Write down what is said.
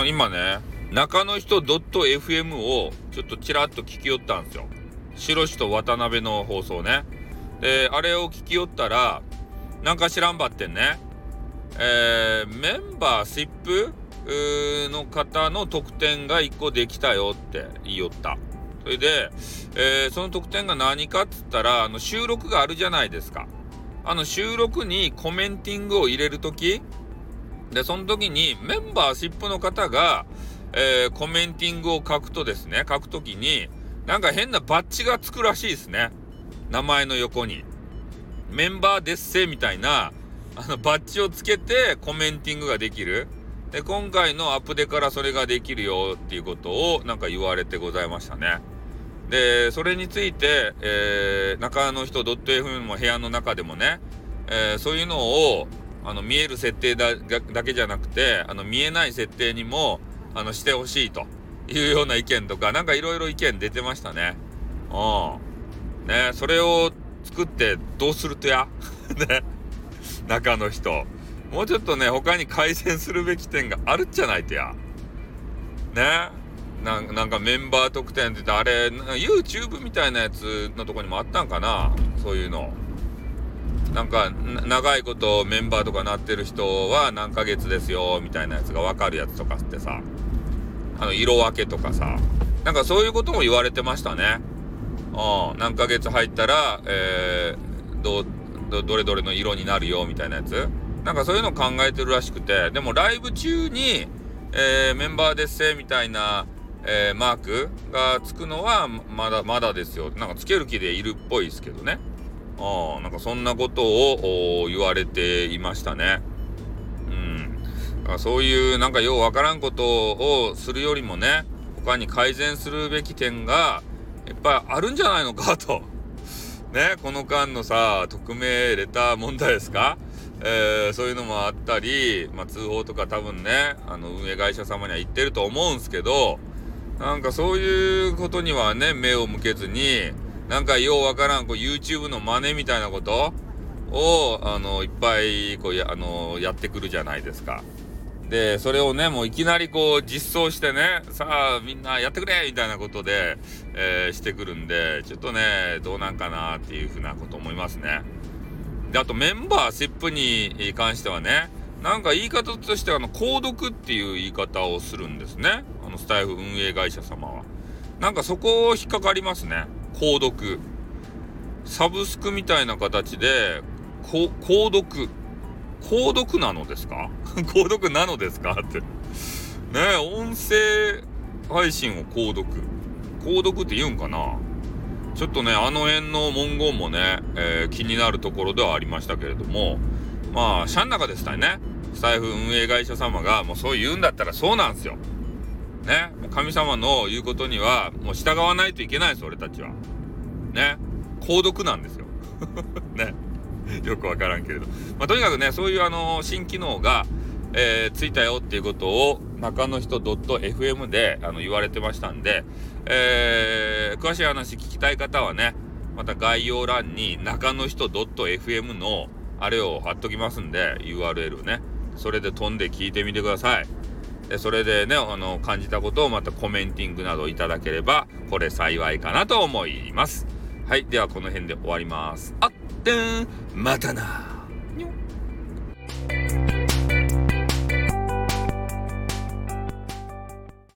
あ今ね、中の人 .fm をちょっとちらっと聞きよったんですよ。白石と渡辺の放送ね。で、あれを聞きよったら、なんか知らんばってんね。えー、メンバーシップの方の特典が1個できたよって言いよった。それで、えー、その特典が何かっつったら、あの収録があるじゃないですか。あの収録にコメンティングを入れるとき、で、その時にメンバーシップの方が、えー、コメンティングを書くとですね、書くときに、なんか変なバッジがつくらしいですね。名前の横に。メンバーですせみたいな、あの、バッジをつけてコメンティングができる。で、今回のアップデからそれができるよっていうことをなんか言われてございましたね。で、それについて、えー、中の人 .fm も部屋の中でもね、えー、そういうのを、あの、見える設定だだけじゃなくて、あの、見えない設定にも、あの、してほしいというような意見とか、なんかいろいろ意見出てましたね。うん。ね、それを作ってどうするとや？ね。中の人。もうちょっとね、他に改善するべき点があるっちゃないとや。ね。なんかメンバー特典って言ってあれ YouTube みたいなやつのとこにもあったんかな？そういうのなんか長いことメンバーとかなってる人は何ヶ月ですよみたいなやつが分かるやつとかってさ。あの色分けとかさ。なんかそういうことも言われてましたね。うん。何ヶ月入ったらえー、どどれどれの色になるよみたいなやつ。なんかそういうの考えてるらしくて。でもライブ中に、えー、メンバーですせみたいなえー、マークがつくのはまだまだですよ。なんかつける気でいるっぽいですけどね。あなんかそんなことを言われていましたね。うん。だからそういうなんかようわからんことをするよりもね、他に改善するべき点がやっぱりあるんじゃないのかと。ね、この間のさ、匿名レター問題ですか？えー、そういうのもあったり、まあ、通報とか多分ね、あの、運営会社様には言ってると思うんすけど、なんかそういうことにはね、目を向けずに、なんかようわからん、こう YouTube の真似みたいなこと？を、あの、いっぱい、こうや、あの、やってくるじゃないですか。で、それをね、もういきなりこう実装してね、さあみんなやってくれみたいなことで、えー、してくるんで、ちょっとね、どうなんかなっていうふうなこと思いますね。で、あとメンバーシップに関してはね、なんか言い方としては、あの、購読っていう言い方をするんですね。あの、スタイフ運営会社様は。なんかそこを引っかかりますね。購読。サブスクみたいな形で、購読。購読なのですか？購読なのですか？って。ねえ音声配信を購読。購読って言うんかな？ちょっとね、あの辺の文言もね、えー、気になるところではありましたけれども、まあ、社の中でしたね。スタイフ運営会社様がもうそう言うんだったらそうなんですよ。ね。神様の言うことには、もう従わないといけないです、俺たちは。ね。購読なんですよ。ね。よくわからんけれど。まあ、とにかくね、そういうあの、新機能が、えー、ついたよっていうことを、中の人 .fm であの言われてましたんで、えー、詳しい話聞きたい方はね、また概要欄に中の人 .fm のあれを貼っときますんで、URL ね。それで飛んで聞いてみてください。それでねあの感じたことをまたコメンティングなどいただければこれ幸いかなと思います。はいではこの辺で終わります。あってんまたな